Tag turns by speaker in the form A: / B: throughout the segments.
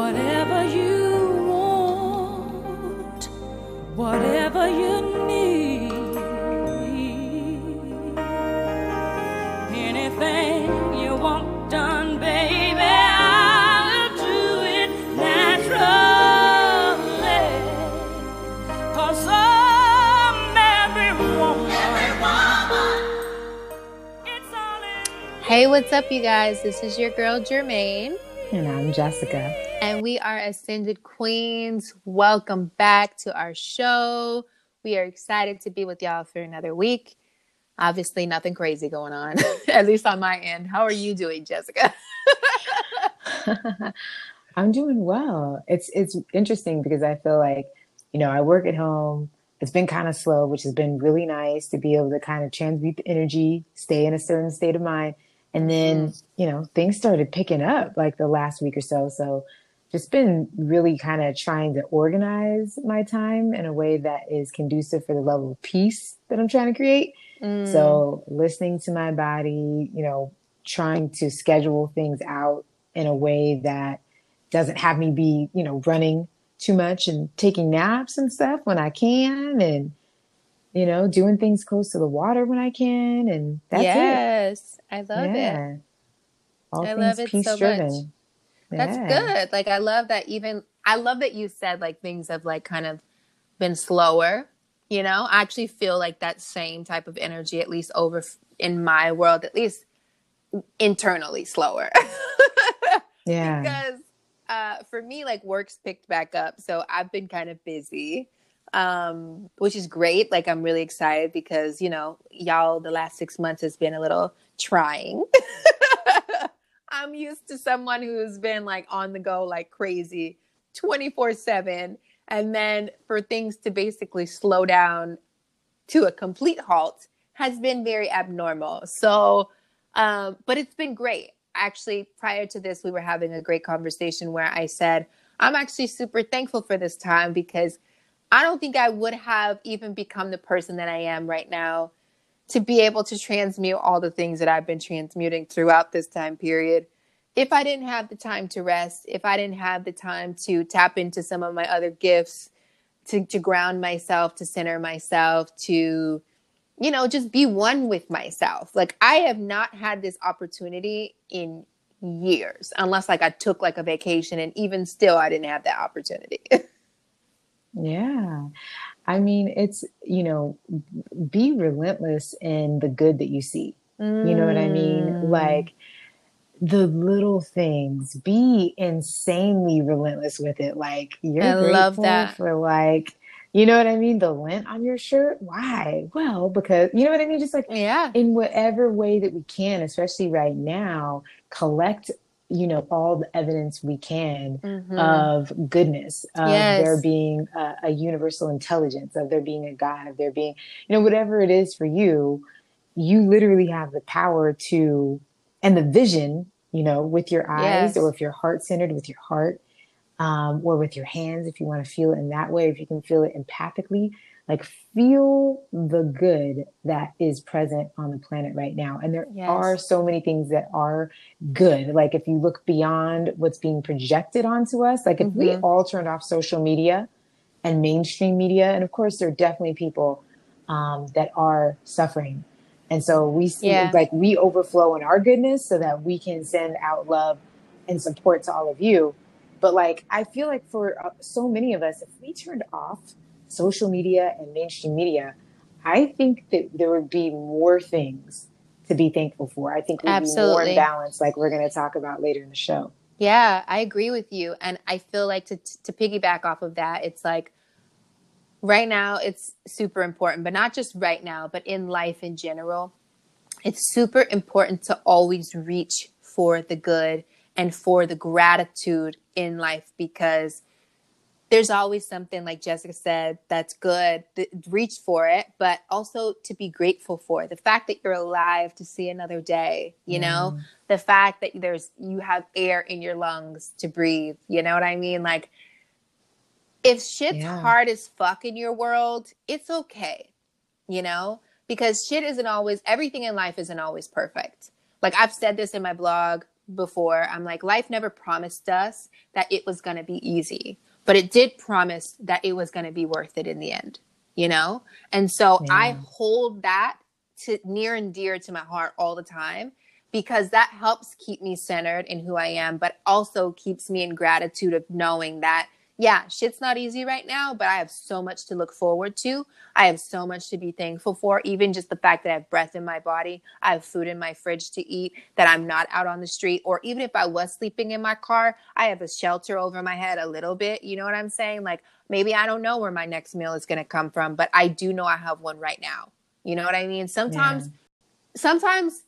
A: whatever you want, whatever you need, anything you want done, baby, I'll do it naturally. Cause I'm every woman. It's all in
B: Hey, what's up, you guys? This is your girl Jermaine,
C: And I'm Jessica.
B: And we are Ascended Queens. Welcome back to our show. We are excited to be with y'all for another week. Obviously, nothing crazy going on, at least on my end. How are you doing, Jessica?
C: I'm doing well. It's it's interesting because I feel like, you know, I work at home. It's been kind of slow, which has been really nice to be able to kind of transmute the energy, stay in a certain state of mind. And then, mm-hmm. you know, things started picking up like the last week or so. So just been really kind of trying to organize my time in a way that is conducive for the level of peace that I'm trying to create.
B: Mm,
C: So listening to my body, you know, trying to schedule things out in a way that doesn't have me be, you know, running too much and taking naps and stuff when I can and you know, doing things close to the water when I can and that's it.
B: yes, I love it.
C: All
B: I
C: things
B: love it
C: peace
B: so
C: driven.
B: much. That's
C: Yeah.
B: good. Like I love that even I love that you said like things have like kind of been slower. You know, I actually feel like that same type of energy, at least over in my world, at least internally slower.
C: Yeah.
B: because uh, for me, like work's picked back up, so I've been kind of busy, um, which is great. Like I'm really excited because you know, y'all, the last six months has been a little trying. I'm used to someone who's been like on the go like crazy, twenty four seven, and then for things to basically slow down to a complete halt has been very abnormal. So, um, but it's been great. Actually, prior to this, we were having a great conversation where I said, I'm actually super thankful for this time because I don't think I would have even become the person that I am right now to be able to transmute all the things that I've been transmuting throughout this time period. If I didn't have the time to rest, if I didn't have the time to tap into some of my other gifts, to, to ground myself, to center myself, to, you know, just be one with myself. Like I have not had this opportunity in years, unless like I took like a vacation and even still I didn't have that opportunity.
C: Yeah. I mean, it's, you know, be relentless in the good that you see. You know what I
B: Mm.
C: mean? Like the little things, be insanely relentless with it. Like you're
B: I love
C: grateful
B: that.
C: for like, you know what I mean? The lint on your shirt. Why? Well, because you know what I mean? Just like
B: yeah.
C: in whatever way that we can, especially right now, collect, you know, all the evidence we can
B: Mhm.
C: of goodness, of
B: Yes.
C: there being a, a universal intelligence, of there being a God, of there being, you know, whatever it is for you, you literally have the power to, and the vision, you know, with your eyes
B: Yes.
C: or if you're heart centered with your heart, um, or with your hands, if you want to feel it in that way, if you can feel it empathically, like feel the good that is present on the planet right now. And there
B: Yes.
C: are so many things that are good. Like if you look beyond what's being projected onto us, like if we
B: Mhm.
C: all turned off social media and mainstream media, and of course there are definitely people um, that are suffering. And so we see
B: Yeah.
C: like we overflow in our goodness so that we can send out love and support to all of you. But like I feel like for uh, so many of us, if we turned off social media and mainstream media, I think that there would be more things to be thankful for. I think we'd be more
B: Absolutely.
C: in balance, like we're going to talk about later in the show.
B: Yeah, I agree with you. And I feel like to, to piggyback off of that, it's like right now it's super important, but not just right now, but in life in general. It's super important to always reach for the good and for the gratitude in life because there's always something like Jessica said that's good. Th- reach for it, but also to be grateful for the fact that you're alive to see another day. You know, mm. the fact that there's you have air in your lungs to breathe. You know what I mean? Like, if shit's
C: Yeah.
B: hard as fuck in your world, it's okay. You know, because shit isn't always everything in life isn't always perfect. Like I've said this in my blog before, I'm like, life never promised us that it was going to be easy, but it did promise that it was going to be worth it in the end, you know? And so
C: Yeah.
B: I hold that to near and dear to my heart all the time because that helps keep me centered in who I am, but also keeps me in gratitude of knowing that, yeah, shit's not easy right now, but I have so much to look forward to. I have so much to be thankful for, even just the fact that I have breath in my body, I have food in my fridge to eat, that I'm not out on the street, or even if I was sleeping in my car, I have a shelter over my head a little bit. You know what I'm saying? Like maybe I don't know where my next meal is going to come from, but I do know I have one right now. You know what I mean? Sometimes, sometimes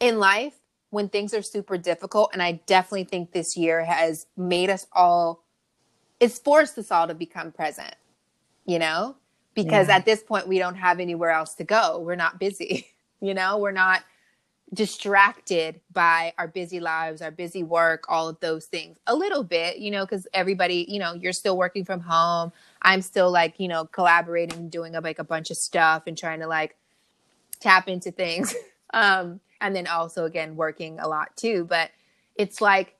B: in life, when things are super difficult, and I definitely think this year has made us all, it's forced us all to become present, you know? Because
C: Yeah.
B: at this point, we don't have anywhere else to go. We're not busy, you know? We're not distracted by our busy lives, our busy work, all of those things. A little bit, you know, because everybody, you know, you're still working from home. I'm still like, you know, collaborating, doing like a bunch of stuff and trying to like tap into things. um, and then also again working a lot too. But it's like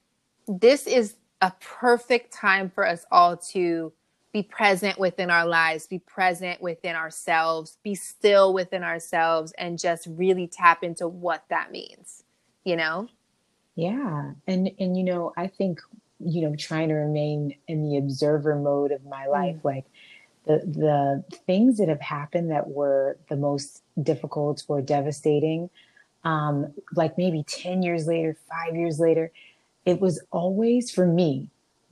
B: this is a perfect time for us all to be present within our lives, be present within ourselves, be still within ourselves, and just really tap into what that means, you know?
C: Yeah. And and you know, I think, you know, trying to remain in the observer mode of my life, like the the things that have happened that were the most difficult or devastating, um, like maybe 10 years later, five years later, it was always for me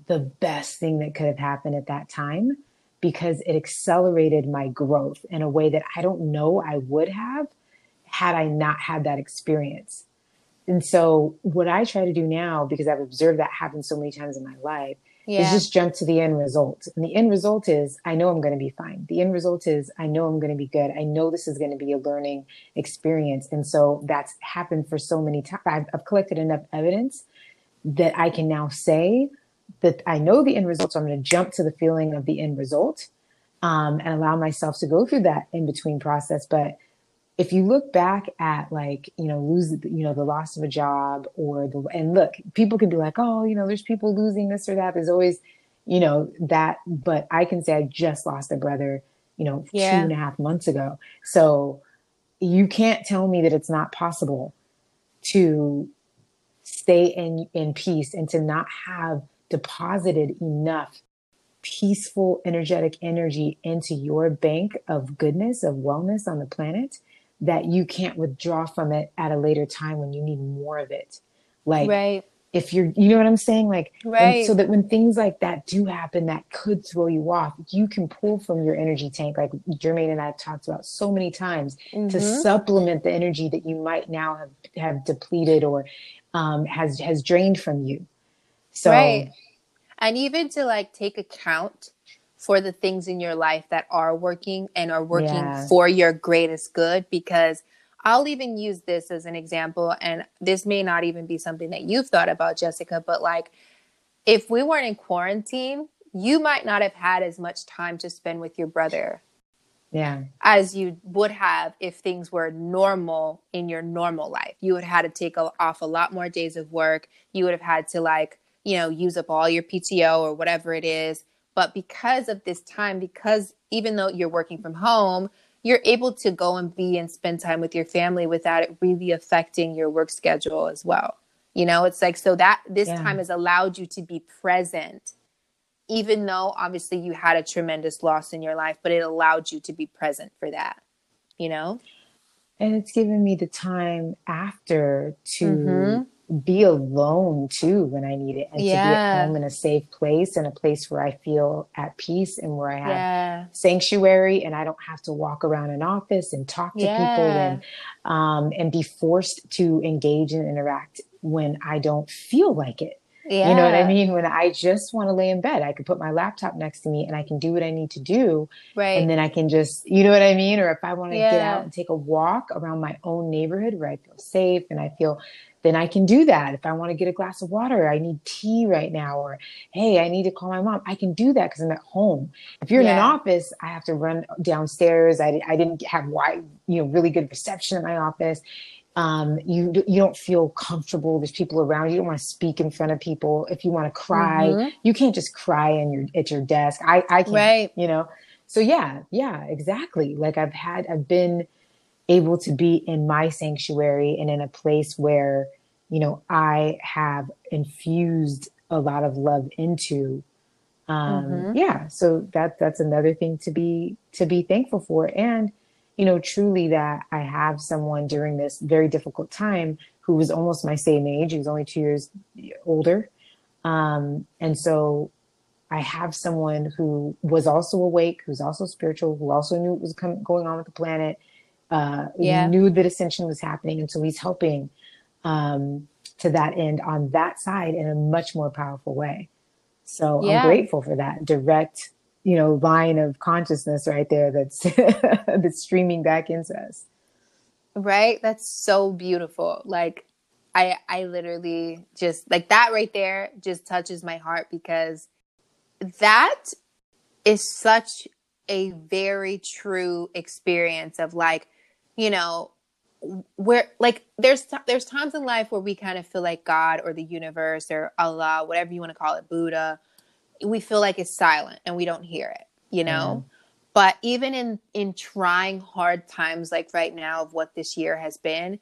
C: the best thing that could have happened at that time because it accelerated my growth in a way that I don't know I would have had I not had that experience. And so, what I try to do now, because I've observed that happen so many times in my life, is just jump to the end result. And the end result is I know I'm going to be fine. The end result is I know I'm going to be good. I know this is going to be a learning experience. And so, that's happened for so many times. I've, I've collected enough evidence that I can now say that I know the end result. So, I'm going to jump to the feeling of the end result um, and allow myself to go through that in between process. But if you look back at like you know lose you know the loss of a job or the and look people can be like oh you know there's people losing this or that there's always you know that but i can say i just lost a brother you know
B: Yeah.
C: two and a half months ago so you can't tell me that it's not possible to stay in in peace and to not have deposited enough peaceful energetic energy into your bank of goodness of wellness on the planet that you can't withdraw from it at a later time when you need more of it like
B: right,
C: if you're you know what i'm saying like when-
B: right.
C: so that when things like that do happen that could throw you off you can pull from your energy tank like jermaine and i've talked about so many times to
B: Mhm.
C: supplement the energy that you might now have have depleted or um, has has drained from you so
B: Right. And even to like take account for the things in your life that are working and are working
C: Yeah.
B: for your greatest good because I'll even use this as an example and this may not even be something that you've thought about Jessica but like if we weren't in quarantine you might not have had as much time to spend with your brother
C: yeah
B: as you would have if things were normal in your normal life. You would have had to take off a lot more days of work. You would have had to like, you know, use up all your PTO or whatever it is. But because of this time, because even though you're working from home, you're able to go and be and spend time with your family without it really affecting your work schedule as well. You know, it's like so that this
C: Yeah.
B: time has allowed you to be present even though obviously you had a tremendous loss in your life, but it allowed you to be present for that, you know?
C: and it's given me the time after to
B: Mhm.
C: be alone too when I need it and to be at home in a safe place and a place where I feel at peace and where I have
B: Yeah.
C: sanctuary and I don't have to walk around an office and talk to people and um, and be forced to engage and interact when I don't feel like it.
B: Yeah.
C: You know what I mean? When I just want to lay in bed, I can put my laptop next to me and I can do what I need to do
B: Right.
C: and then I can just, you know what I mean? Or if I want to get out and take a walk around my own neighborhood where I feel safe and I feel, then I can do that. If I want to get a glass of water, I need tea right now, or hey, I need to call my mom. I can do that because I'm at home. If you're in an office, I have to run downstairs. I, I didn't have wide, you know, really good reception in my office. Um, you you don't feel comfortable. There's people around. You don't want to speak in front of people. If you want to cry, mm-hmm. you can't just cry in your at your desk. I I can't. Right. You know. So yeah, yeah, exactly. Like I've had, I've been able to be in my sanctuary and in a place where you know I have infused a lot of love into. Um, mm-hmm. Yeah. So that that's another thing to be to be thankful for and you know, truly that I have someone during this very difficult time who was almost my same age. He was only two years older. Um, and so I have someone who was also awake, who's also spiritual, who also knew what was com- going on with the planet, uh, yeah. knew that ascension was happening. And so he's helping um, to that end on that side in a much more powerful way. So yeah. I'm grateful for that direct you know line of consciousness right there that's that's streaming back into us.
B: Right? That's so beautiful. Like i i literally just like that right there just touches my heart because that is such a very true experience of like you know where like there's there's times in life where we kind of feel like god or the universe or allah whatever you want to call it buddha we feel like it's silent and we don't hear it, you know? Mm. But even in in trying hard times like right now of what this year has been,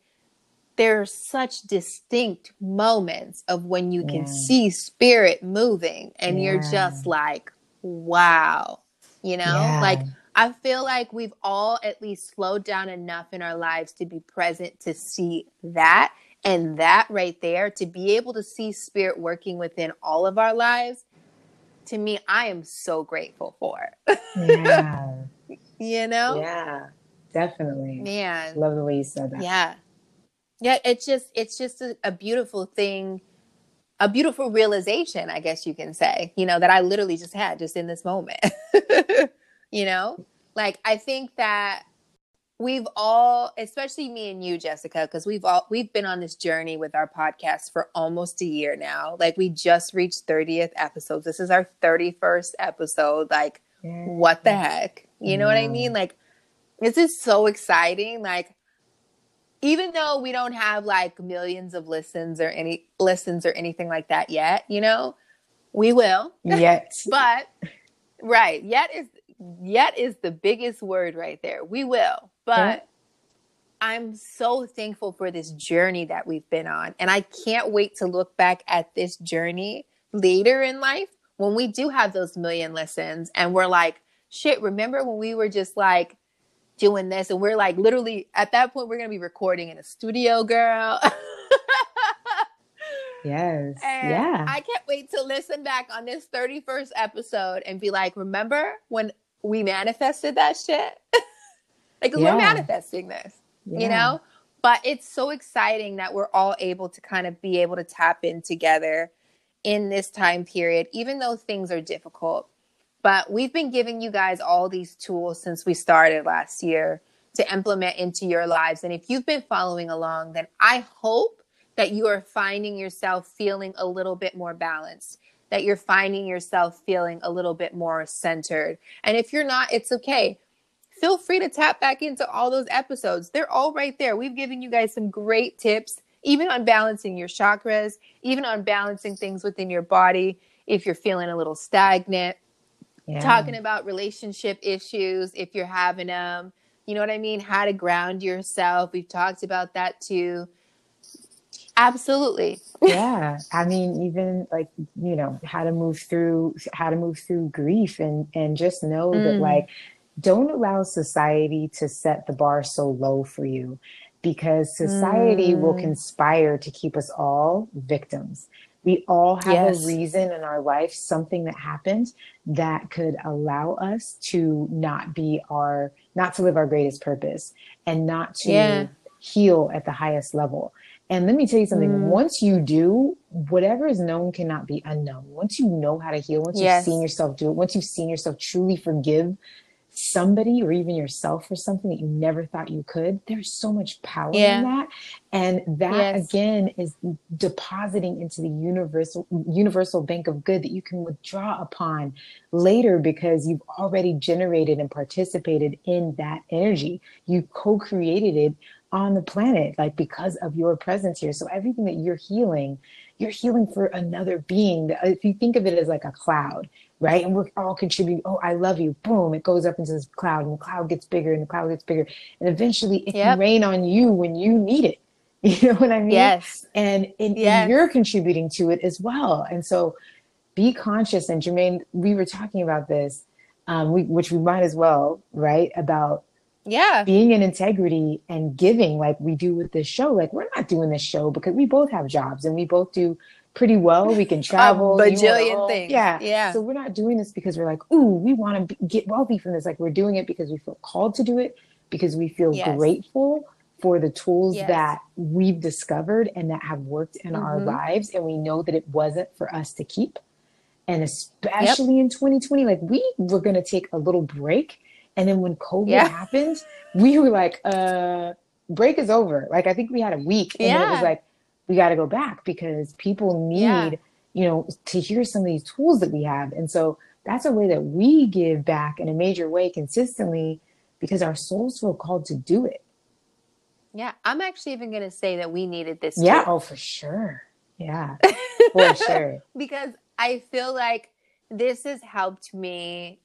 B: there are such distinct moments of when you can yeah. see spirit moving and yeah. you're just like, wow. You know? Yeah. Like I feel like we've all at least slowed down enough in our lives to be present to see that. And that right there, to be able to see spirit working within all of our lives, to me, I am so grateful for. yeah. you know?
C: Yeah, definitely.
B: Man.
C: Love the way you said that.
B: Yeah. Yeah, it's just it's just a, a beautiful thing, a beautiful realization, I guess you can say, you know, that I literally just had just in this moment. you know? Like I think that we've all especially me and you jessica because we've all we've been on this journey with our podcast for almost a year now. Like we just reached 30th episodes this is our 31st episode. Like yeah. what the heck? You know yeah. what i mean? Mm-hmm. Like this is so exciting. Like even though we don't have like millions of listens or any listens or anything like that yet you know we will.
C: Yet.
B: But right yet is yet is the biggest word right there. We will but yeah. I'm so thankful for this journey that we've been on. And I can't wait to look back at this journey later in life when we do have those million listens and we're like, shit, remember when we were just like doing this and we're like literally at that point we're going to be recording in a studio, girl.
C: yes.
B: And
C: yeah.
B: I can't wait to listen back on this 31st episode and be like, remember when we manifested that shit? Like yeah. we're manifesting this, yeah. you know? But it's so exciting that we're all able to kind of be able to tap in together in this time period, even though things are difficult. But we've been giving you guys all these tools since we started last year to implement into your lives. And if you've been following along, then I hope that you are finding yourself feeling a little bit more balanced, that you're finding yourself feeling a little bit more centered. And if you're not, it's okay feel free to tap back into all those episodes. They're all right there. We've given you guys some great tips, even on balancing your chakras, even on balancing things within your body if you're feeling a little stagnant. Yeah. Talking about relationship issues if you're having them. You know what I mean? How to ground yourself. We've talked about that too. Absolutely.
C: yeah. I mean, even like, you know, how to move through how to move through grief and and just know mm. that like don't allow society to set the bar so low for you because society mm. will conspire to keep us all victims. We all have yes. a reason in our life, something that happened that could allow us to not be our, not to live our greatest purpose and not to yeah. heal at the highest level. And let me tell you something. Mm. Once you do, whatever is known cannot be unknown. Once you know how to heal, once yes. you've seen yourself do it, once you've seen yourself truly forgive somebody or even yourself for something that you never thought you could, there's so much power yeah. in that. And that yes. again is depositing into the universal universal bank of good that you can withdraw upon later because you've already generated and participated in that energy. You co-created it on the planet, like because of your presence here. So everything that you're healing, you're healing for another being. If you think of it as like a cloud, right? And we're all contributing. Oh, I love you. Boom. It goes up into this cloud and the cloud gets bigger and the cloud gets bigger. And eventually it yep. can rain on you when you need it. You know what I mean?
B: Yes.
C: And, and, yes. and you're contributing to it as well. And so be conscious. And Jermaine, we were talking about this, um, we, which we might as well, right? About
B: yeah
C: being in integrity and giving like we do with this show like we're not doing this show because we both have jobs and we both do pretty well we can travel
B: a bajillion things
C: yeah
B: yeah
C: so we're not doing this because we're like ooh we want to get wealthy from this like we're doing it because we feel called to do it because we feel yes. grateful for the tools yes. that we've discovered and that have worked in mm-hmm. our lives and we know that it wasn't for us to keep and especially yep. in 2020 like we were going to take a little break and then when COVID yeah. happened, we were like, uh, break is over. Like I think we had a week and yeah. it was like, we got to go back because people need, yeah. you know, to hear some of these tools that we have. And so that's a way that we give back in a major way consistently because our souls feel called to do it.
B: Yeah, I'm actually even going to say that we needed this.
C: Yeah, too. oh, for sure. Yeah, for sure.
B: Because I feel like this has helped me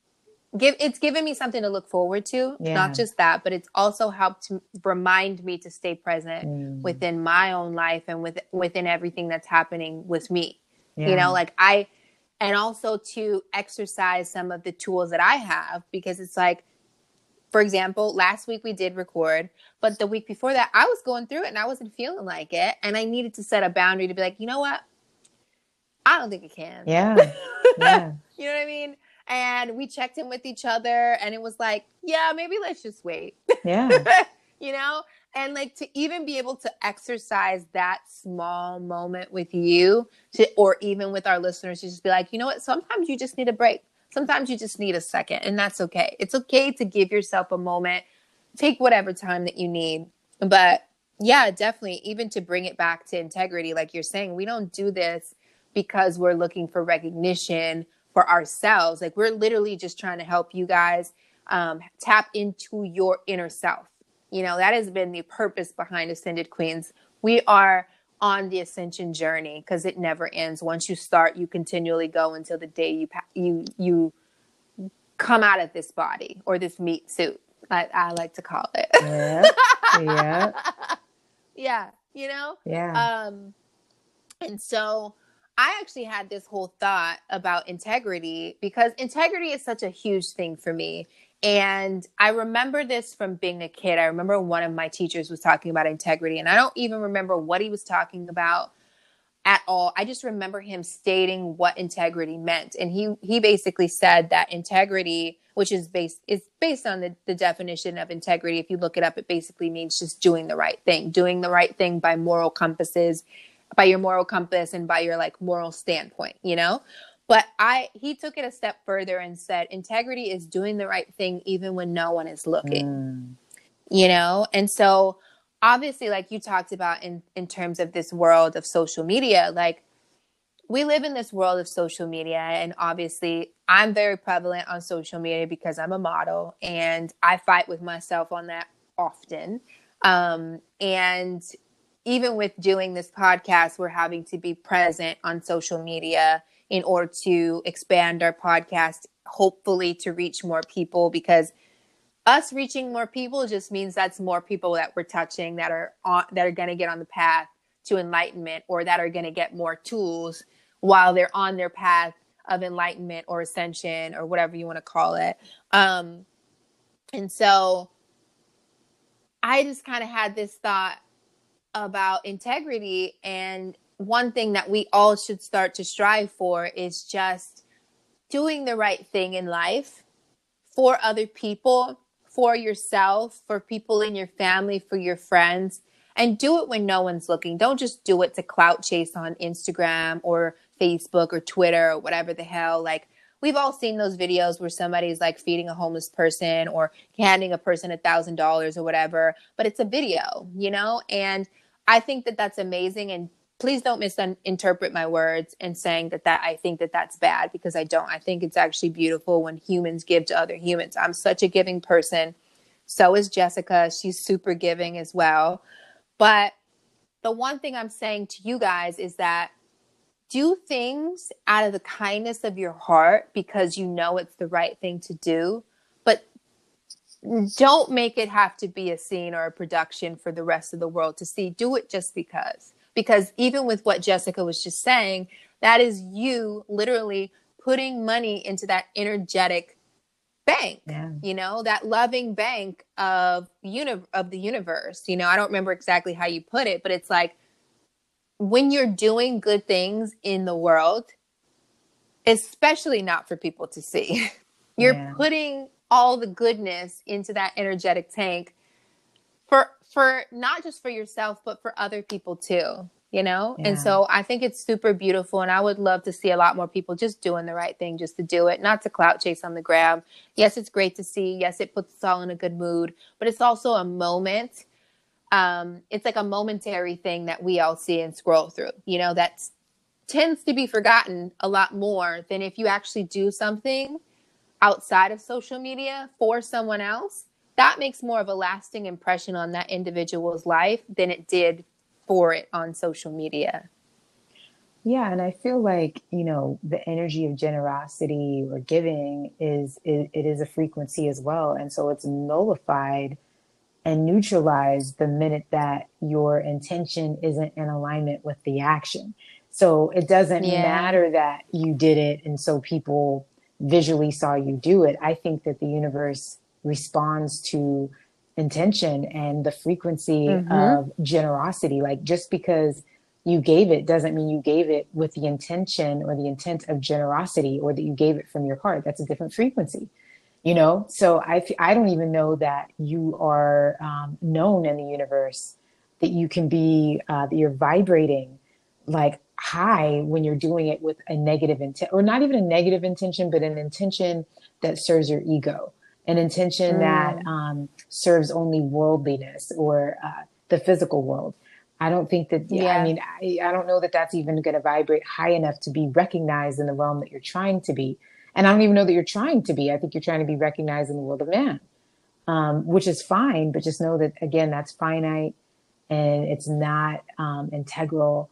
B: give it's given me something to look forward to yeah. not just that but it's also helped to remind me to stay present mm. within my own life and with within everything that's happening with me yeah. you know like i and also to exercise some of the tools that i have because it's like for example last week we did record but the week before that i was going through it and i wasn't feeling like it and i needed to set a boundary to be like you know what i don't think it can
C: yeah yeah
B: you know what i mean and we checked in with each other and it was like yeah maybe let's just wait.
C: Yeah.
B: You know? And like to even be able to exercise that small moment with you to, or even with our listeners to just be like you know what? Sometimes you just need a break. Sometimes you just need a second and that's okay. It's okay to give yourself a moment. Take whatever time that you need. But yeah definitely even to bring it back to integrity like you're saying we don't do this because we're looking for recognition for ourselves. Like we're literally just trying to help you guys um, tap into your inner self. You know, that has been the purpose behind Ascended Queens. We are on the ascension journey because it never ends. Once you start, you continually go until the day you you you come out of this body or this meat suit. I, I like to call it.
C: Yeah. yeah.
B: yeah. You know.
C: Yeah.
B: Um, and so I actually had this whole thought about integrity because integrity is such a huge thing for me. And I remember this from being a kid. I remember one of my teachers was talking about integrity, and I don't even remember what he was talking about at all. I just remember him stating what integrity meant. And he he basically said that integrity, which is based is based on the, the definition of integrity. If you look it up, it basically means just doing the right thing, doing the right thing by moral compasses by your moral compass and by your like moral standpoint, you know? But I he took it a step further and said integrity is doing the right thing even when no one is looking. Mm. You know? And so obviously like you talked about in in terms of this world of social media, like we live in this world of social media and obviously I'm very prevalent on social media because I'm a model and I fight with myself on that often. Um, and even with doing this podcast, we're having to be present on social media in order to expand our podcast, hopefully to reach more people because us reaching more people just means that's more people that we're touching that are on that are going to get on the path to enlightenment or that are going to get more tools while they're on their path of enlightenment or ascension or whatever you want to call it. Um, and so I just kind of had this thought about integrity and one thing that we all should start to strive for is just doing the right thing in life for other people, for yourself, for people in your family, for your friends, and do it when no one's looking. Don't just do it to clout chase on Instagram or Facebook or Twitter or whatever the hell. Like, we've all seen those videos where somebody's like feeding a homeless person or handing a person a thousand dollars or whatever, but it's a video, you know? And I think that that's amazing. And please don't misinterpret my words and saying that that I think that that's bad because I don't. I think it's actually beautiful when humans give to other humans. I'm such a giving person. So is Jessica. She's super giving as well. But the one thing I'm saying to you guys is that do things out of the kindness of your heart because you know it's the right thing to do, don't make it have to be a scene or a production for the rest of the world to see. Do it just because. Because even with what Jessica was just saying, that is you literally putting money into that energetic bank yeah. you know that loving bank of uni- of the universe you know i don't remember exactly how you put it but it's like when you're doing good things in the world especially not for people to see you're yeah. putting all the goodness into that energetic tank for for not just for yourself but for other people too you know? Yeah. and so i think it's super beautiful and i would love to see a lot more people just doing the right thing just to do it not to clout chase on the gram. Yes it's great to see. Yes it puts us all in a good mood but it's also a moment um it's like a momentary thing that we all see and scroll through you know that tends to be forgotten a lot more than if you actually do something outside of social media for someone else that makes more of a lasting impression on that individual's life than it did for it on social media.
C: Yeah, and I feel like you know the energy of generosity or giving is it, it is a frequency as well, and so it's nullified and neutralized the minute that your intention isn't in alignment with the action. So it doesn't yeah. matter that you did it, and so people visually saw you do it. I think that the universe responds to intention and the frequency mm-hmm. of generosity. Like just because you gave it doesn't mean you gave it with the intention or the intent of generosity or that you gave it from your heart. That's a different frequency. You know, so I, I don't even know that you are um, known in the universe, that you can be, uh, that you're vibrating like high when you're doing it with a negative intent, or not even a negative intention, but an intention that serves your ego an intention mm. that um, serves only worldliness or uh, the physical world. I don't think that, yeah. I mean, I, I don't know that that's even going to vibrate high enough to be recognized in the realm that you're trying to be. And I don't even know that you're trying to be. I think you're trying to be recognized in the world of man, um, which is fine, but just know that, again, that's finite and it's not um, integral.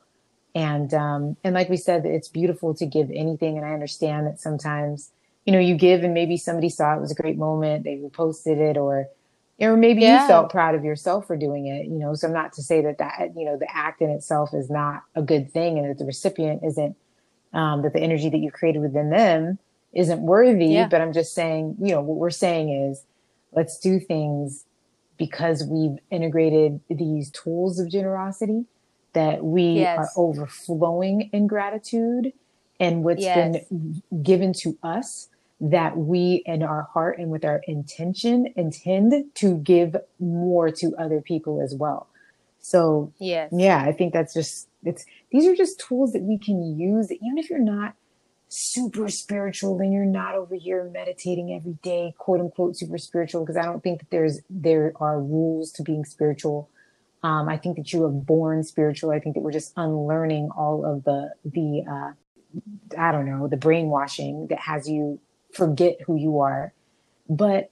C: And, um, and like we said, it's beautiful to give anything. And I understand that sometimes you know, you give and maybe somebody saw it was a great moment, they reposted it or or maybe yeah. you felt proud of yourself for doing it, you know. So I'm not to say that that you know the act in itself is not a good thing, and that the recipient isn't um, that the energy that you created within them isn't worthy. Yeah. But I'm just saying, you know, what we're saying is, let's do things because we've integrated these tools of generosity that we yes. are overflowing in gratitude and what's yes. been given to us that we in our heart and with our intention intend to give more to other people as well. So yes. yeah, I think that's just it's these are just tools that we can use even if you're not super spiritual and you're not over here meditating every day, quote unquote super spiritual, because I don't think that there's there are rules to being spiritual. Um, I think that you are born spiritual. I think that we're just unlearning all of the the uh, I don't know the brainwashing that has you forget who you are. But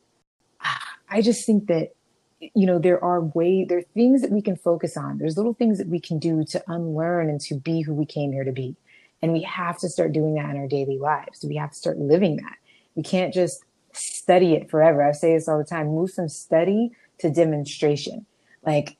C: I just think that, you know, there are way, there are things that we can focus on. There's little things that we can do to unlearn and to be who we came here to be. And we have to start doing that in our daily lives. We have to start living that. We can't just study it forever. I say this all the time, move from study to demonstration. Like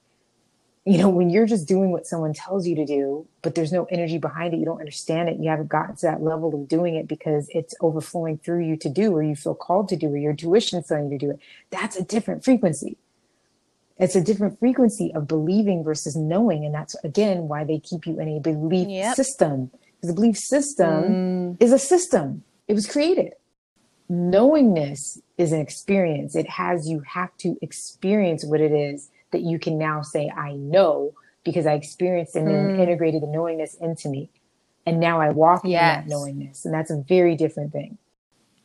C: you know, when you're just doing what someone tells you to do, but there's no energy behind it, you don't understand it, you haven't gotten to that level of doing it because it's overflowing through you to do, or you feel called to do, or your tuition's telling you to do it. That's a different frequency. It's a different frequency of believing versus knowing. And that's again why they keep you in a belief yep. system. Because the belief system mm. is a system. It was created. Knowingness is an experience. It has you have to experience what it is that you can now say, I know because I experienced and mm. integrated the knowingness into me. And now I walk yes. in that knowingness. And that's a very different thing.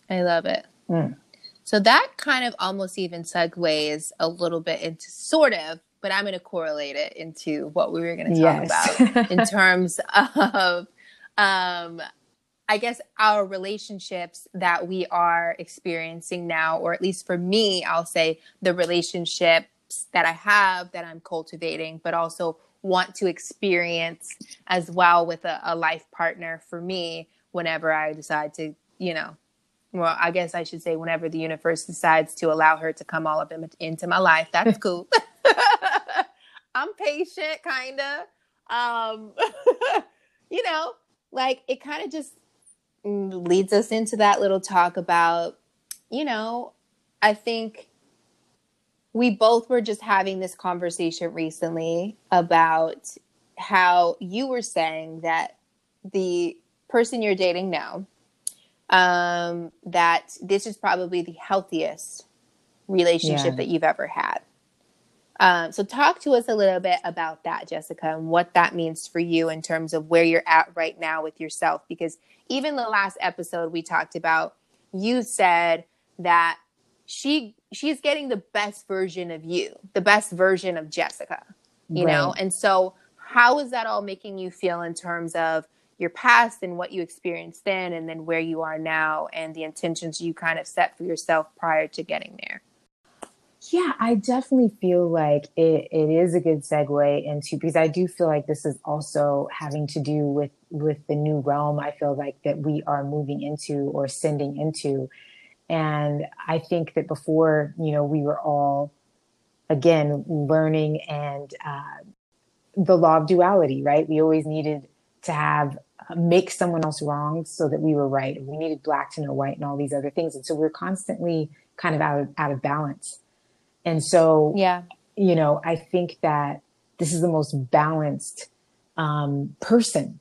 B: I love it. Mm. So that kind of almost even segues a little bit into sort of, but I'm going to correlate it into what we were going to talk yes. about in terms of um, I guess our relationships that we are experiencing now, or at least for me, I'll say the relationships that I have that I'm cultivating, but also want to experience as well with a, a life partner for me whenever I decide to, you know, well, I guess I should say whenever the universe decides to allow her to come all up in, into my life. That's cool. I'm patient, kind of. Um, you know, like it kind of just leads us into that little talk about, you know, I think we both were just having this conversation recently about how you were saying that the person you're dating now, um, that this is probably the healthiest relationship yeah. that you've ever had. Um, so, talk to us a little bit about that, Jessica, and what that means for you in terms of where you're at right now with yourself. Because even the last episode we talked about, you said that she she's getting the best version of you, the best version of Jessica, you right. know. And so, how is that all making you feel in terms of your past and what you experienced then, and then where you are now, and the intentions you kind of set for yourself prior to getting there?
C: Yeah, I definitely feel like it, it is a good segue into because I do feel like this is also having to do with with the new realm. I feel like that we are moving into or sending into, and I think that before you know we were all again learning and uh, the law of duality, right? We always needed to have uh, make someone else wrong so that we were right. We needed black to know white and all these other things, and so we're constantly kind of out of out of balance and so,
B: yeah,
C: you know, I think that this is the most balanced um, person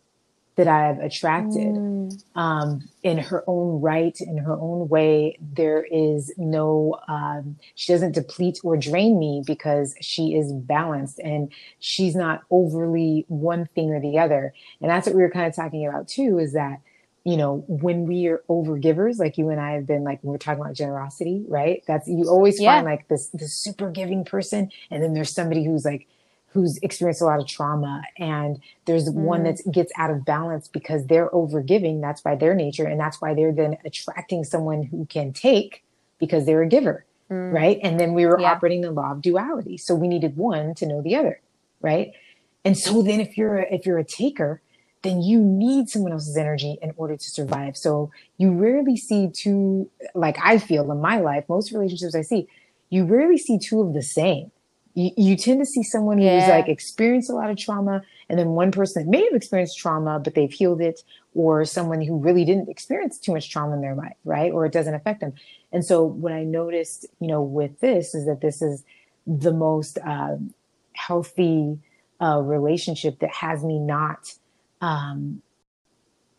C: that I've attracted mm. um, in her own right, in her own way. There is no, um, she doesn't deplete or drain me because she is balanced and she's not overly one thing or the other. And that's what we were kind of talking about too is that you know, when we are over givers, like you and I have been like, when we're talking about generosity, right? That's, you always yeah. find like this, this super giving person. And then there's somebody who's like, who's experienced a lot of trauma. And there's mm. one that gets out of balance because they're over giving. That's by their nature. And that's why they're then attracting someone who can take because they're a giver. Mm. Right. And then we were yeah. operating the law of duality. So we needed one to know the other. Right. And so then if you're a, if you're a taker, then you need someone else's energy in order to survive. So you rarely see two, like I feel in my life, most relationships I see, you rarely see two of the same. You, you tend to see someone yeah. who's like experienced a lot of trauma, and then one person that may have experienced trauma, but they've healed it, or someone who really didn't experience too much trauma in their life, right? Or it doesn't affect them. And so what I noticed, you know, with this is that this is the most uh, healthy uh, relationship that has me not um,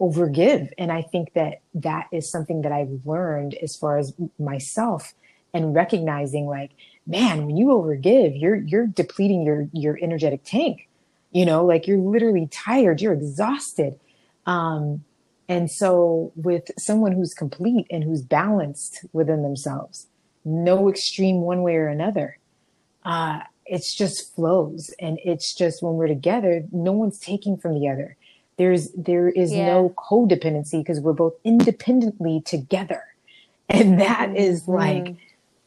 C: overgive. And I think that that is something that I've learned as far as myself and recognizing like, man, when you overgive, you're, you're depleting your, your energetic tank, you know, like you're literally tired, you're exhausted. Um, and so with someone who's complete and who's balanced within themselves, no extreme one way or another, uh, it's just flows. And it's just when we're together, no one's taking from the other there's there is yeah. no codependency because we're both independently together and that mm-hmm. like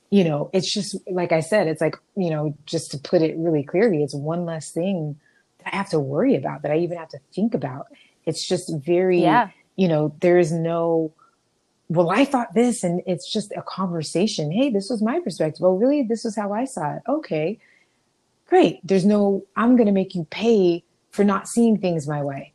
C: you know it's just like i said it's like you know just to put it really clearly it's one less thing that i have to worry about that i even have to think about it's just very yeah. you know there is no well i thought this and it's just a conversation hey this was my perspective oh really this is how i saw it okay great there's no i'm going to make you pay for not seeing things my way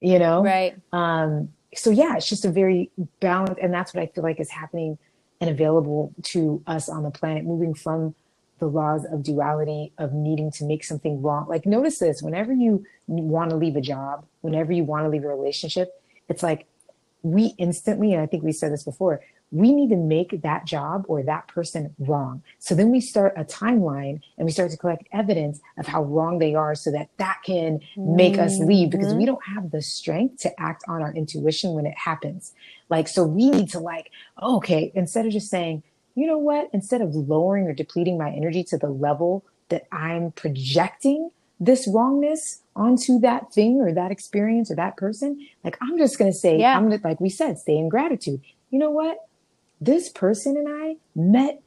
C: you know?
B: Right.
C: Um, so yeah, it's just a very balanced, and that's what I feel like is happening and available to us on the planet, moving from the laws of duality of needing to make something wrong. Like notice this, whenever you want to leave a job, whenever you want to leave a relationship, it's like we instantly, and I think we said this before, we need to make that job or that person wrong. So then we start a timeline and we start to collect evidence of how wrong they are so that that can make mm-hmm. us leave because we don't have the strength to act on our intuition when it happens. Like, so we need to like, okay, instead of just saying, you know what, instead of lowering or depleting my energy to the level that I'm projecting this wrongness onto that thing or that experience or that person, like I'm just going to say,
B: Yeah.
C: I'm gonna, like we said, stay in gratitude. You know what? This person and I met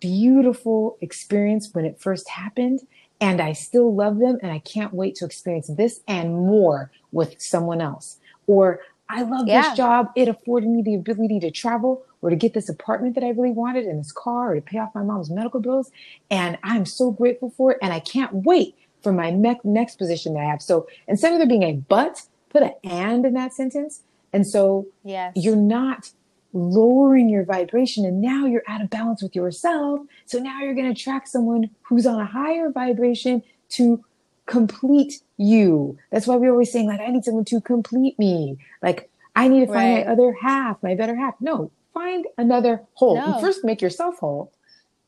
C: beautiful experience when it first happened and I still love them and I can't wait to experience this and more with someone else. Or I love
B: Yeah.
C: this job. It afforded me the ability to travel or to get this apartment that I really wanted and this car or to pay off my mom's medical bills. And I'm so grateful for it. And I can't wait for my me- next position that I have. So instead of there being a but, put an and in that sentence. And so
B: Yes.
C: you're not lowering your vibration and now you're out of balance with yourself. So now you're going to attract someone who's on a higher vibration to complete you. That's why we're always saying like, I need someone to complete me. Like I need to find
B: Right.
C: my other half, my better half. No, find another whole.
B: No.
C: First make yourself whole.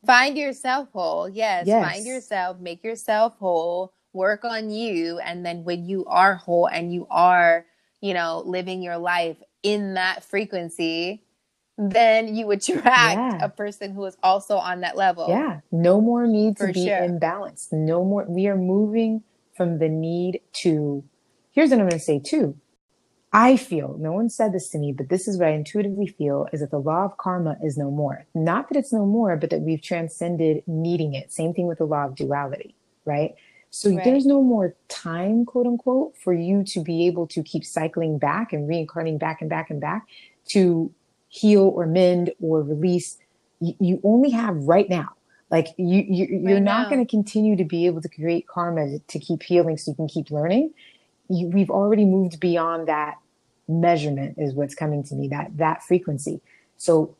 B: Find yourself whole. Yes.
C: Yes.
B: Find yourself, make yourself whole, work on you. And then when you are whole and you are, you know, living your life in that frequency, then you attract
C: Yeah.
B: a person who is also on that level.
C: Yeah. No more need to
B: For
C: be
B: sure.
C: imbalanced. No more. We are moving from the need to. Here's what I'm going to say too. I feel, no one said this to me, but this is what I intuitively feel is that the law of karma is no more. Not that it's no more, but that we've transcended needing it. Same thing with the law of duality, right? So
B: Right.
C: there's no more time, quote unquote, for you to be able to keep cycling back and reincarnating back and back and back to heal or mend or release. You, you only have right now. Like you, you you're
B: Right
C: not going to continue to be able to create karma to, to keep healing so you can keep learning. You, we've already moved beyond that measurement is what's coming to me that that frequency. So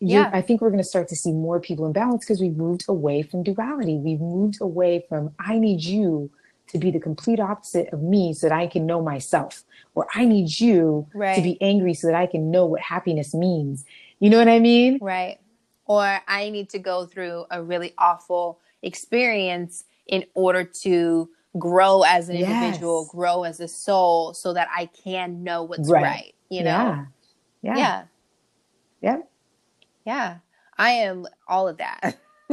B: Yeah.
C: I think we're going to start to see more people in balance because we've moved away from duality. We've moved away from I need you to be the complete opposite of me so that I can know myself, or I need you to be angry so that I can know what happiness means. You know what I mean?
B: Right. Or I need to go through a really awful experience in order to grow as an
C: Yes.
B: individual, grow as a soul, so that I can know what's
C: Right.
B: right. You know?
C: Yeah. Yeah.
B: Yeah.
C: Yeah.
B: Yeah. I am all of that.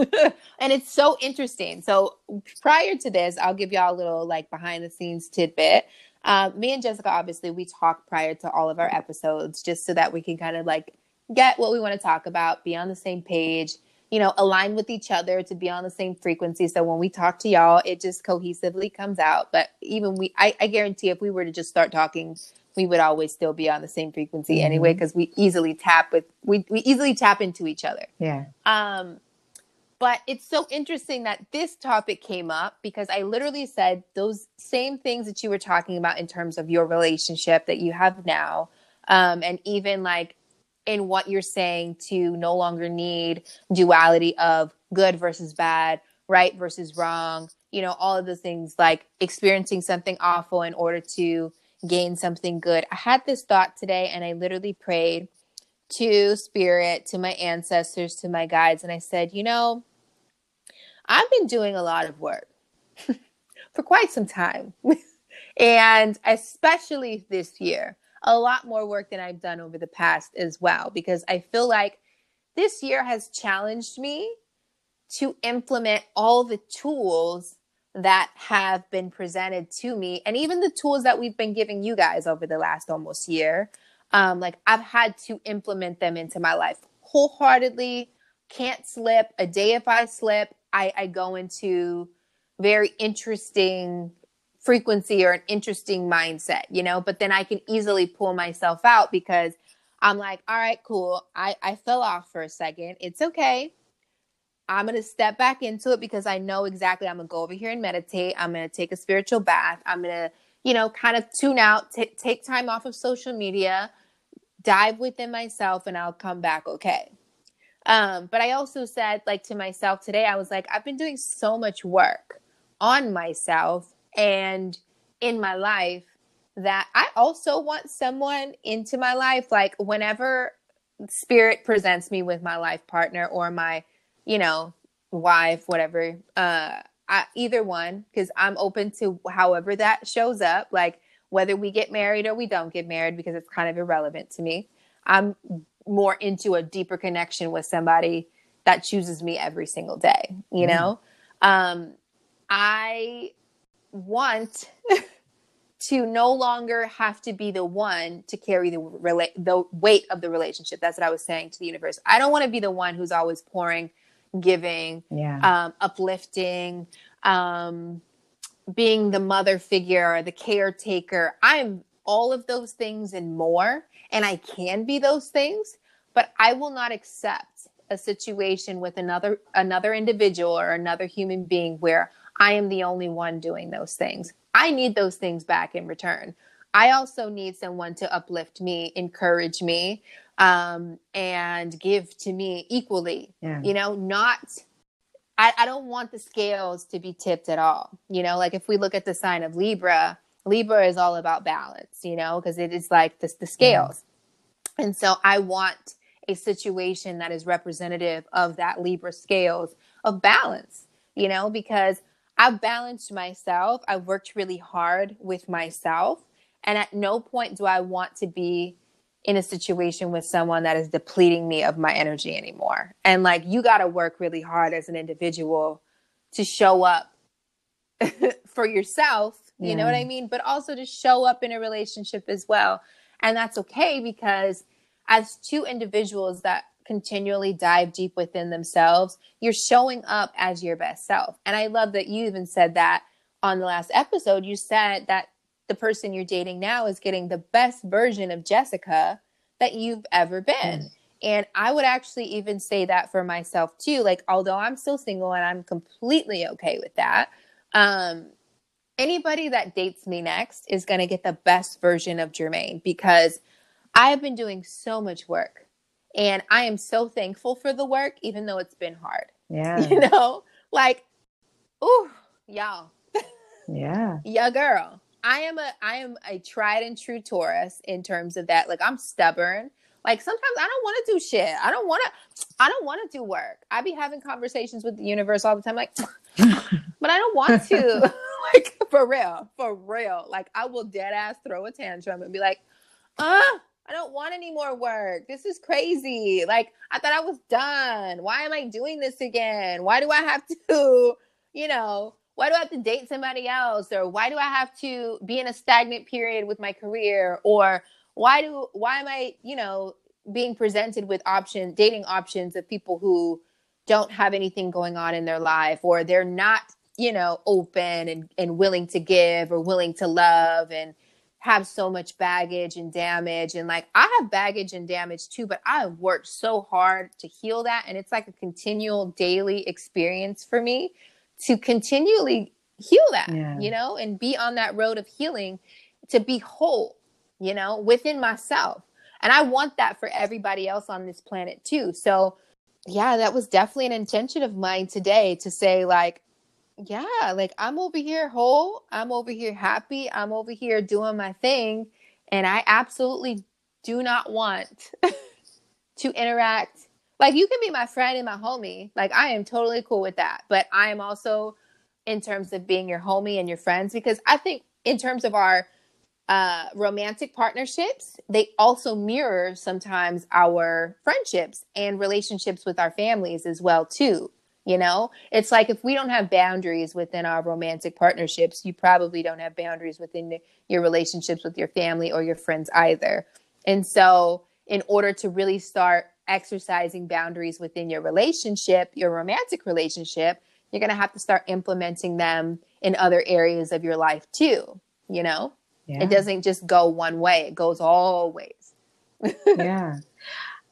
B: and it's so interesting. So prior to this, I'll give y'all a little like behind the scenes tidbit. Um, me and Jessica, obviously, we talk prior to all of our episodes just so that we can kind of like get what we want to talk about, be on the same page, you know, align with each other to be on the same frequency. So when we talk to y'all, it just cohesively comes out. But even we, I, I guarantee if we were to just start talking, we would always still be on the same frequency
C: Mhm.
B: anyway, because we easily tap with, we, we easily tap into each other.
C: Yeah.
B: Um, but it's so interesting that this topic came up because I literally said those same things that you were talking about in terms of your relationship that you have now, um, and even like in what you're saying to no longer need duality of good versus bad, right versus wrong, you know, all of those things like experiencing something awful in order to gain something good. I had this thought today and I literally prayed to spirit, to my ancestors, to my guides, and I said, you know, I've been doing a lot of work for quite some time. and especially this year, a lot more work than I've done over the past as well, because I feel like this year has challenged me to implement all the tools that have been presented to me and even the tools that we've been giving you guys over the last almost year um, like i've had to implement them into my life wholeheartedly can't slip a day if i slip i, I go into very interesting frequency or an interesting mindset you know but then i can easily pull myself out because i'm like all right cool i, I fell off for a second it's okay I'm going to step back into it because I know exactly I'm going to go over here and meditate. I'm going to take a spiritual bath. I'm going to, you know, kind of tune out, t- take time off of social media, dive within myself, and I'll come back okay. Um, but I also said, like, to myself today, I was like, I've been doing so much work on myself and in my life that I also want someone into my life. Like, whenever spirit presents me with my life partner or my you know, wife, whatever. Uh, I, either one, because I'm open to however that shows up. Like whether we get married or we don't get married, because it's kind of irrelevant to me. I'm more into a deeper connection with somebody that chooses me every single day. You
C: Mm.
B: know, um, I want to no longer have to be the one to carry the rela- the weight of the relationship. That's what I was saying to the universe. I don't want to be the one who's always pouring, giving,
C: Yeah.
B: um, uplifting, um, being the mother figure or the caretaker. I'm all of those things and more, and I can be those things, but I will not accept a situation with another another individual or another human being where I am the only one doing those things. I need those things back in return. I also need someone to uplift me, encourage me, um, and give to me equally.
C: Yeah.
B: You know, not I, I don't want the scales to be tipped at all. You know, like if we look at the sign of Libra, Libra is all about balance, you know, because it is like this the scales. And so I want a situation that is representative of that Libra scales of balance, you know, because I've balanced myself. I've worked really hard with myself. And at no point do I want to be in a situation with someone that is depleting me of my energy anymore. And like, you got to work really hard as an individual to show up for yourself. You know what I mean? But also to show up in a relationship as well. And that's okay because as two individuals that continually dive deep within themselves, you're showing up as your best self. And I love that you even said that on the last episode. You said that the person you're dating now is getting the best version of Jessica that you've ever been. And I would actually even say that for myself too. Like, although I'm still single and I'm completely okay with that, um, anybody that dates me next is going to get the best version of Jermaine because I have been doing so much work and I am so thankful for the work, even though it's been hard.
C: Yeah.
B: You know, like, ooh, y'all,
C: Yeah.
B: yeah, girl. I am a I am a tried and true Taurus in terms of that. Like I'm stubborn. Like sometimes I don't want to do shit. I don't want to. I don't want to do work. I be having conversations with the universe all the time. Like, but I don't want to. like for real, for real. Like I will dead ass throw a tantrum and be like, uh, I don't want any more work. This is crazy. Like I thought I was done. Why am I doing this again? Why do I have to, you know, why do I have to date somebody else? Or why do I have to be in a stagnant period with my career? Or why do why am I, you know, being presented with options, dating options of people who don't have anything going on in their life or they're not, you know, open and, and willing to give or willing to love and have so much baggage and damage. And like I have baggage and damage too, but I have worked so hard to heal that. And it's like a continual daily experience for me to continually heal that,
C: Yeah.
B: you know, and be on that road of healing to be whole, you know, within myself. And I want that for everybody else on this planet too. So, yeah, that was definitely an intention of mine today to say, like, yeah, like I'm over here whole, I'm over here happy, I'm over here doing my thing. And I absolutely do not want to interact. Like, you can be my friend and my homie. Like, I am totally cool with that. But I am also, in terms of being your homie and your friends, because I think, in terms of our uh, romantic partnerships, they also mirror sometimes our friendships and relationships with our families as well too. You know, it's like if we don't have boundaries within our romantic partnerships, you probably don't have boundaries within your relationships with your family or your friends either. And so, in order to really start exercising boundaries within your relationship, your romantic relationship, you're going to have to start implementing them in other areas of your life too. You know,
C: Yeah.
B: it doesn't just go one way, it goes all ways.
C: yeah.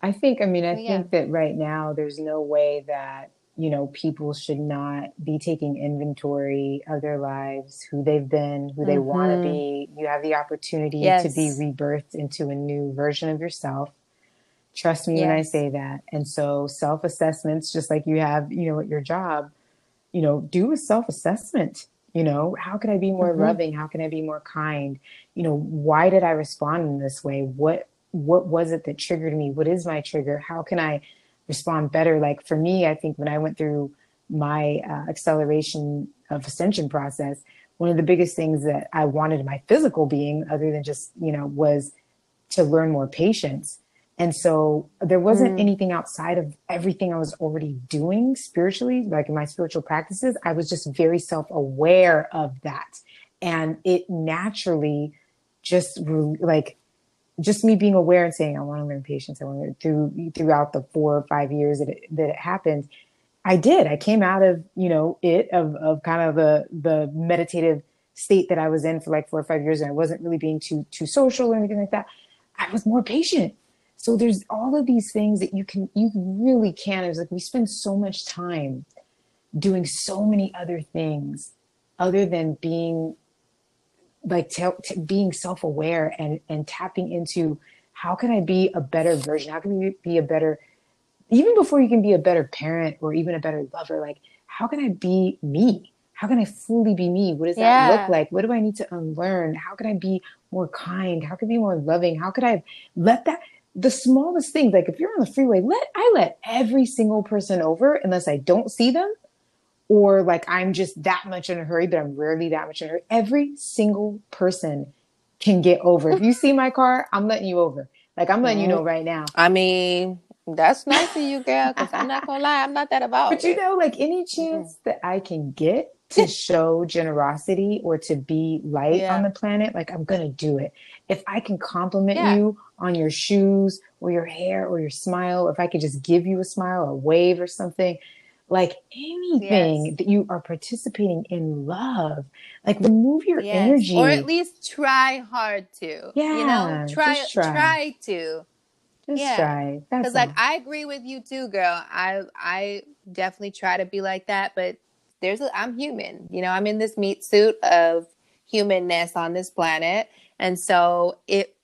C: I think, I mean, I
B: Yeah.
C: think that right now there's no way that, you know, people should not be taking inventory of their lives, who they've been, who they want
B: Mhm.
C: to be. You have the opportunity
B: Yes.
C: to be rebirthed into a new version of yourself. Trust me when I say that. And so self assessments, just like you have, you know, at your job, you know, do a self assessment. You know, how can I be more
B: Mhm.
C: loving? How can I be more kind? You know, why did I respond in this way? What what was it that triggered me? What is my trigger? How can I respond better? Like for me, I think when I went through my uh, acceleration of ascension process, one of the biggest things that I wanted in my physical being, other than just, you know, was to learn more patience. And so there wasn't
B: Mm.
C: anything outside of everything I was already doing spiritually, like in my spiritual practices. I was just very self aware of that. And it naturally just like just me being aware and saying, I want to learn patience. I want to through throughout the four or five years that it, that it happened. I did. I came out of, you know, it of, of kind of the, the meditative state that I was in for like four or five years. And I wasn't really being too, too social or anything like that. I was more patient. So there's all of these things that you can, you really can. It was like, we spend so much time doing so many other things other than being like t- t- being self-aware and and tapping into how can i be a better version? How can we be a better even before you can be a better parent or even a better lover like how can i be me? How can i fully be me? What does yeah. that look like? What do i need to unlearn? How can i be more kind? How can i be more loving? How could i let that the smallest things like if you're on the freeway let i let every single person over unless i don't see them or like I'm just that much in a hurry, but I'm rarely that much in a hurry. Every single person can get over. If you see my car, I'm letting you over. Like I'm letting mm-hmm. you know right now.
B: I mean, that's nice of you, girl. Because I'm not gonna lie, I'm not that about.
C: But you know, like any chance mm-hmm. that I can get to show generosity or to be light yeah. on the planet, like I'm gonna do it. If I can compliment yeah. you on your shoes or your hair or your smile, or if I could just give you a smile, a wave or something, like anything yes. that you are participating in love like remove your yes. energy
B: or at least try hard to yeah you know try try. try to
C: just yeah. try
B: because like i agree with you too girl i i definitely try to be like that but there's a i'm human you know i'm in this meat suit of humanness on this planet and so it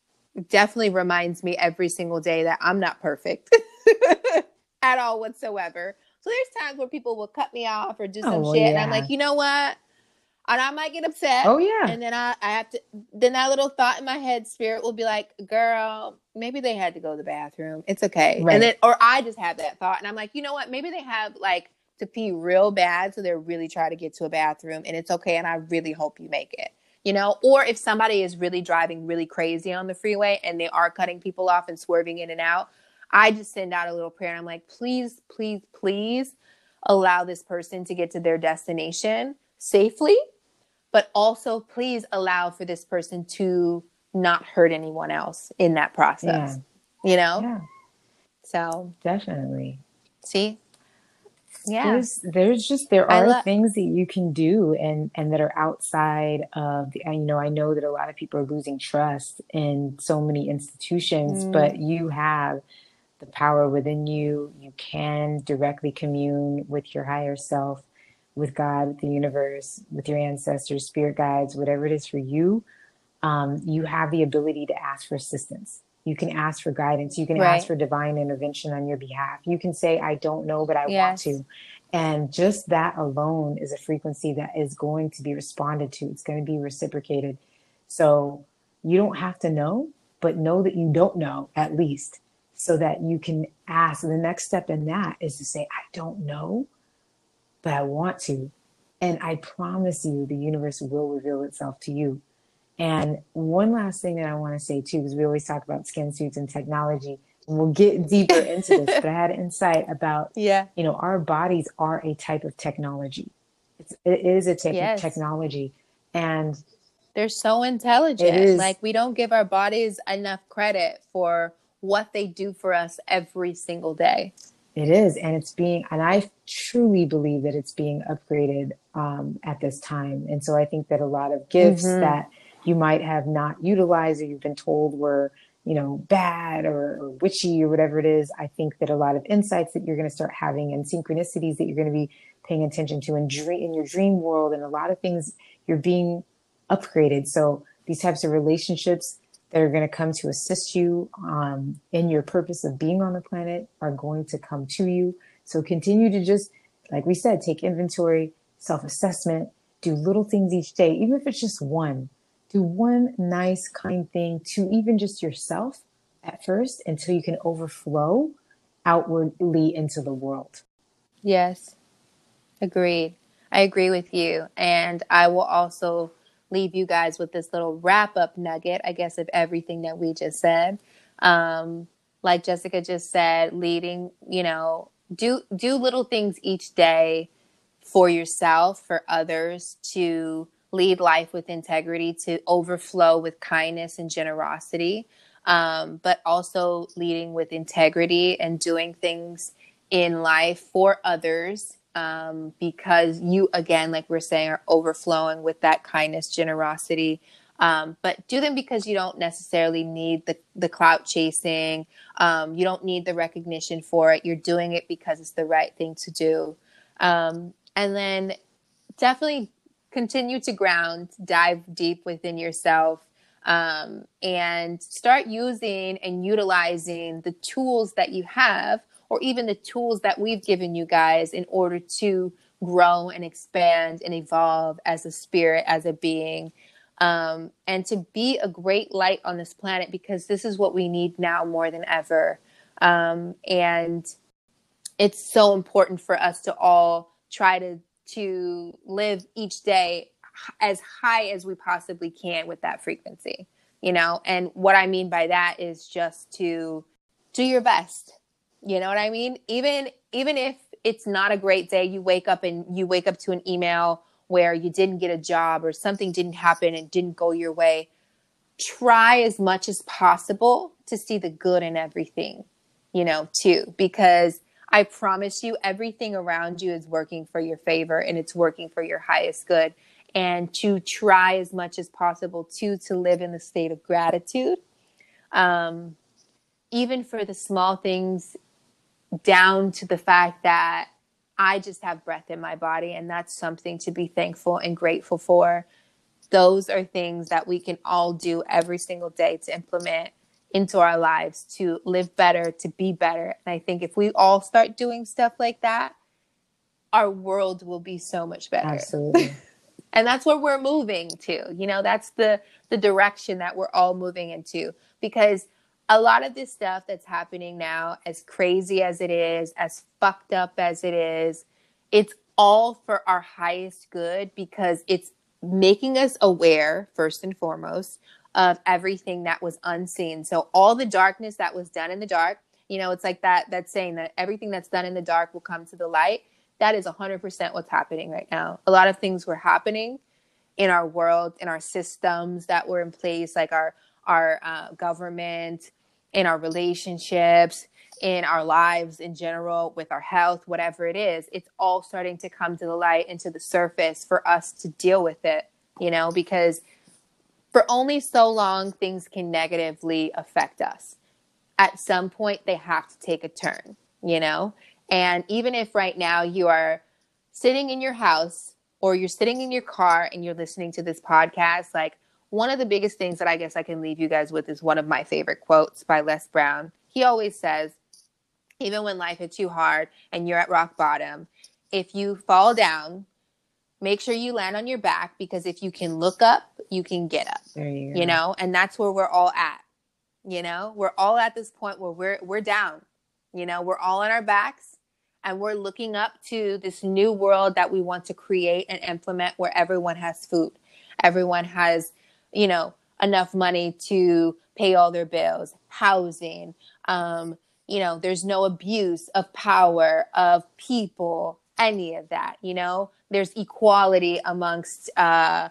B: definitely reminds me every single day that i'm not perfect at all whatsoever so there's times where people will cut me off or do some oh, shit, yeah. and I'm like, you know what? And I might get upset.
C: Oh yeah.
B: And then I, I have to. Then that little thought in my head, spirit will be like, "Girl, maybe they had to go to the bathroom. It's okay." Right. And then, or I just have that thought, and I'm like, you know what? Maybe they have like to pee real bad, so they're really trying to get to a bathroom, and it's okay. And I really hope you make it. You know, or if somebody is really driving really crazy on the freeway and they are cutting people off and swerving in and out, I just send out a little prayer and I'm like, please, please, please allow this person to get to their destination safely, but also please allow for this person to not hurt anyone else in that process. Yeah. You know? Yeah. So
C: definitely.
B: See?
C: Yeah. There's, there's just there are lo- things that you can do and and that are outside of the you know, I know that a lot of people are losing trust in so many institutions, mm. but you have the power within you. You can directly commune with your higher self, with God, with the universe, with your ancestors, spirit guides, whatever it is for you. Um, you have the ability to ask for assistance. You can ask for guidance. You can right. ask for divine intervention on your behalf. You can say, I don't know, but I yes. want to. And just that alone is a frequency that is going to be responded to. It's going to be reciprocated. So you don't have to know, but know that you don't know at least so that you can ask. And the next step in that is to say, I don't know, but I want to. And I promise you, the universe will reveal itself to you. And one last thing that I want to say too, because we always talk about skin suits and technology. And we'll get deeper into this, but I had insight about,
B: yeah,
C: you know, our bodies are a type of technology. It's, it is a type yes. of technology, and
B: they're so intelligent. Like we don't give our bodies enough credit for what they do for us every single day.
C: It is, and it's being, and I truly believe that it's being upgraded um, at this time. And so I think that a lot of gifts mm-hmm. that you might have not utilized or you've been told were, you know, bad or, or witchy or whatever it is, I think that a lot of insights that you're going to start having and synchronicities that you're going to be paying attention to in, dream, in your dream world and a lot of things you're being upgraded. So these types of relationships that are going to come to assist you um, in your purpose of being on the planet are going to come to you. So continue to just, like we said, take inventory, self assessment, do little things each day, even if it's just one. Do one nice, kind thing to even just yourself at first until you can overflow outwardly into the world.
B: Yes, agreed. I agree with you. And I will also leave you guys with this little wrap up nugget, I guess, of everything that we just said. Um, like Jessica just said, leading, you know, do do little things each day for yourself, for others to lead life with integrity, to overflow with kindness and generosity, um, but also leading with integrity and doing things in life for others um, because you, again, like we're saying, are overflowing with that kindness, generosity. Um, but do them because you don't necessarily need the, the clout chasing. Um, you don't need the recognition for it. You're doing it because it's the right thing to do. Um, and then definitely continue to ground, dive deep within yourself, um, and start using and utilizing the tools that you have or even the tools that we've given you guys in order to grow and expand and evolve as a spirit, as a being, um, and to be a great light on this planet because this is what we need now more than ever. Um, and it's so important for us to all try to to live each day as high as we possibly can with that frequency you know and what i mean by that is just to do your best you know what I mean? Even even if it's not a great day, you wake up and you wake up to an email where you didn't get a job or something didn't happen and didn't go your way. Try as much as possible to see the good in everything, you know, too, because I promise you everything around you is working for your favor and it's working for your highest good. And to try as much as possible to to live in the state of gratitude. Um, even for the small things down to the fact that I just have breath in my body, and that's something to be thankful and grateful for. Those are things that we can all do every single day to implement into our lives to live better, to be better. And I think if we all start doing stuff like that, our world will be so much better.
C: Absolutely.
B: and that's where we're moving to. You know, that's the the direction that we're all moving into because a lot of this stuff that's happening now, as crazy as it is, as fucked up as it is, it's all for our highest good because it's making us aware, first and foremost, of everything that was unseen. So all the darkness that was done in the dark, you know, it's like that that saying that everything that's done in the dark will come to the light. That is 100% what's happening right now. A lot of things were happening in our world, in our systems that were in place, like our our uh, government, in our relationships, in our lives in general, with our health, whatever it is, it's all starting to come to the light and to the surface for us to deal with it, you know, because for only so long things can negatively affect us. At some point, they have to take a turn, you know? And even if right now you are sitting in your house or you're sitting in your car and you're listening to this podcast, like one of the biggest things that I guess I can leave you guys with is one of my favorite quotes by Les Brown. He always says, even when life hits you hard and you're at rock bottom, if you fall down, make sure you land on your back because if you can look up, you can get up.
C: You.
B: You know, and that's where we're all at. You know, we're all at this point where we're we're down. You know, we're all on our backs and we're looking up to this new world that we want to create and implement where everyone has food. Everyone has you know, enough money to pay all their bills, housing. Um, you know, there's no abuse of power, of people, any of that. You know, there's equality amongst, uh,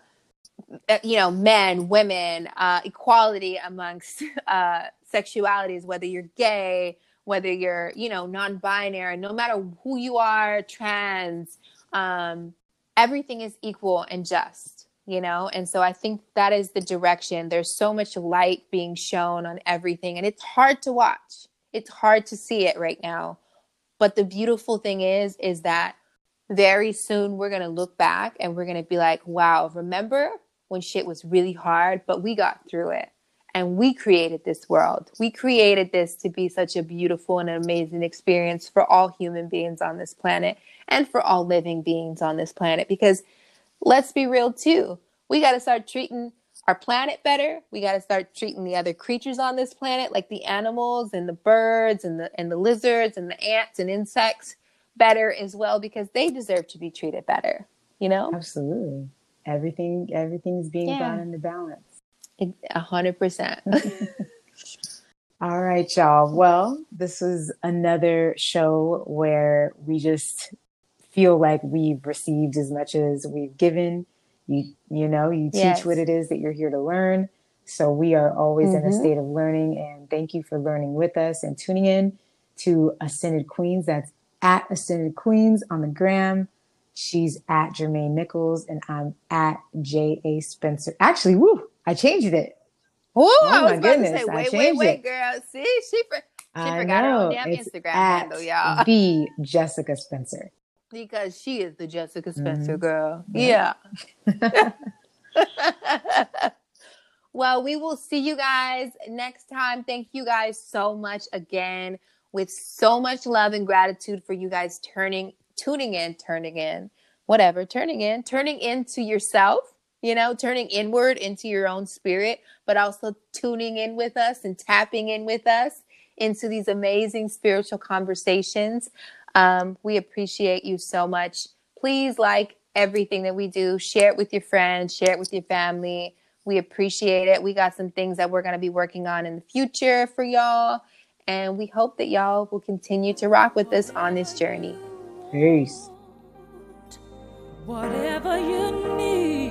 B: uh you know, men, women, uh, equality amongst uh, sexualities, whether you're gay, whether you're, you know, non binary, no matter who you are, trans, um, everything is equal and just you know? And so i think that is the direction. There's so much light being shown on everything and it's hard to watch. It's hard to see it right now. But the beautiful thing is is that very soon we're going to look back and we're going to be like wow remember when shit was really hard but we got through it and we created this world. We created this to be such a beautiful and amazing experience for all human beings on this planet and for all living beings on this planet. Because let's be real too. We got to start treating our planet better. We got to start treating the other creatures on this planet, like the animals and the birds and the and the lizards and the ants and insects, better as well because they deserve to be treated better. You know,
C: absolutely. Everything everything's being yeah. brought into balance.
B: A hundred percent.
C: All right, y'all. Well, this was another show where we just feel like we've received as much as we've given. You you know, you teach
B: Yes.
C: what it is that you're here to learn. So we are always in a
B: Mhm.
C: state of learning and thank you for learning with us and tuning in to Ascended Queens. That's at Ascended Queens on the gram. She's at Jermaine Nichols and I'm at J.A. Spencer. Actually, woo, I changed it.
B: Whoa,
C: Oh
B: I was
C: goodness,
B: say, wait, wait,
C: changed
B: wait,
C: it.
B: girl. See, she for,
C: I
B: forgot her own damn
C: It's
B: Instagram handle, y'all.
C: The Jessica Spencer.
B: Because she is the Jessica Spencer
C: Mhm.
B: girl.
C: Yeah.
B: Yeah. well, we will see you guys next time. Thank you guys so much again with so much love and gratitude for you guys turning tuning in, turning in, whatever, turning in, turning into yourself, you know, turning inward into your own spirit, but also tuning in with us and tapping in with us into these amazing spiritual conversations. Um, we appreciate you so much. Please like everything that we do. Share it with your friends, share it with your family. We appreciate it. We got some things that we're going to be working on in the future for y'all. And we hope that y'all will continue to rock with us on this journey.
C: Peace.
A: Whatever you need.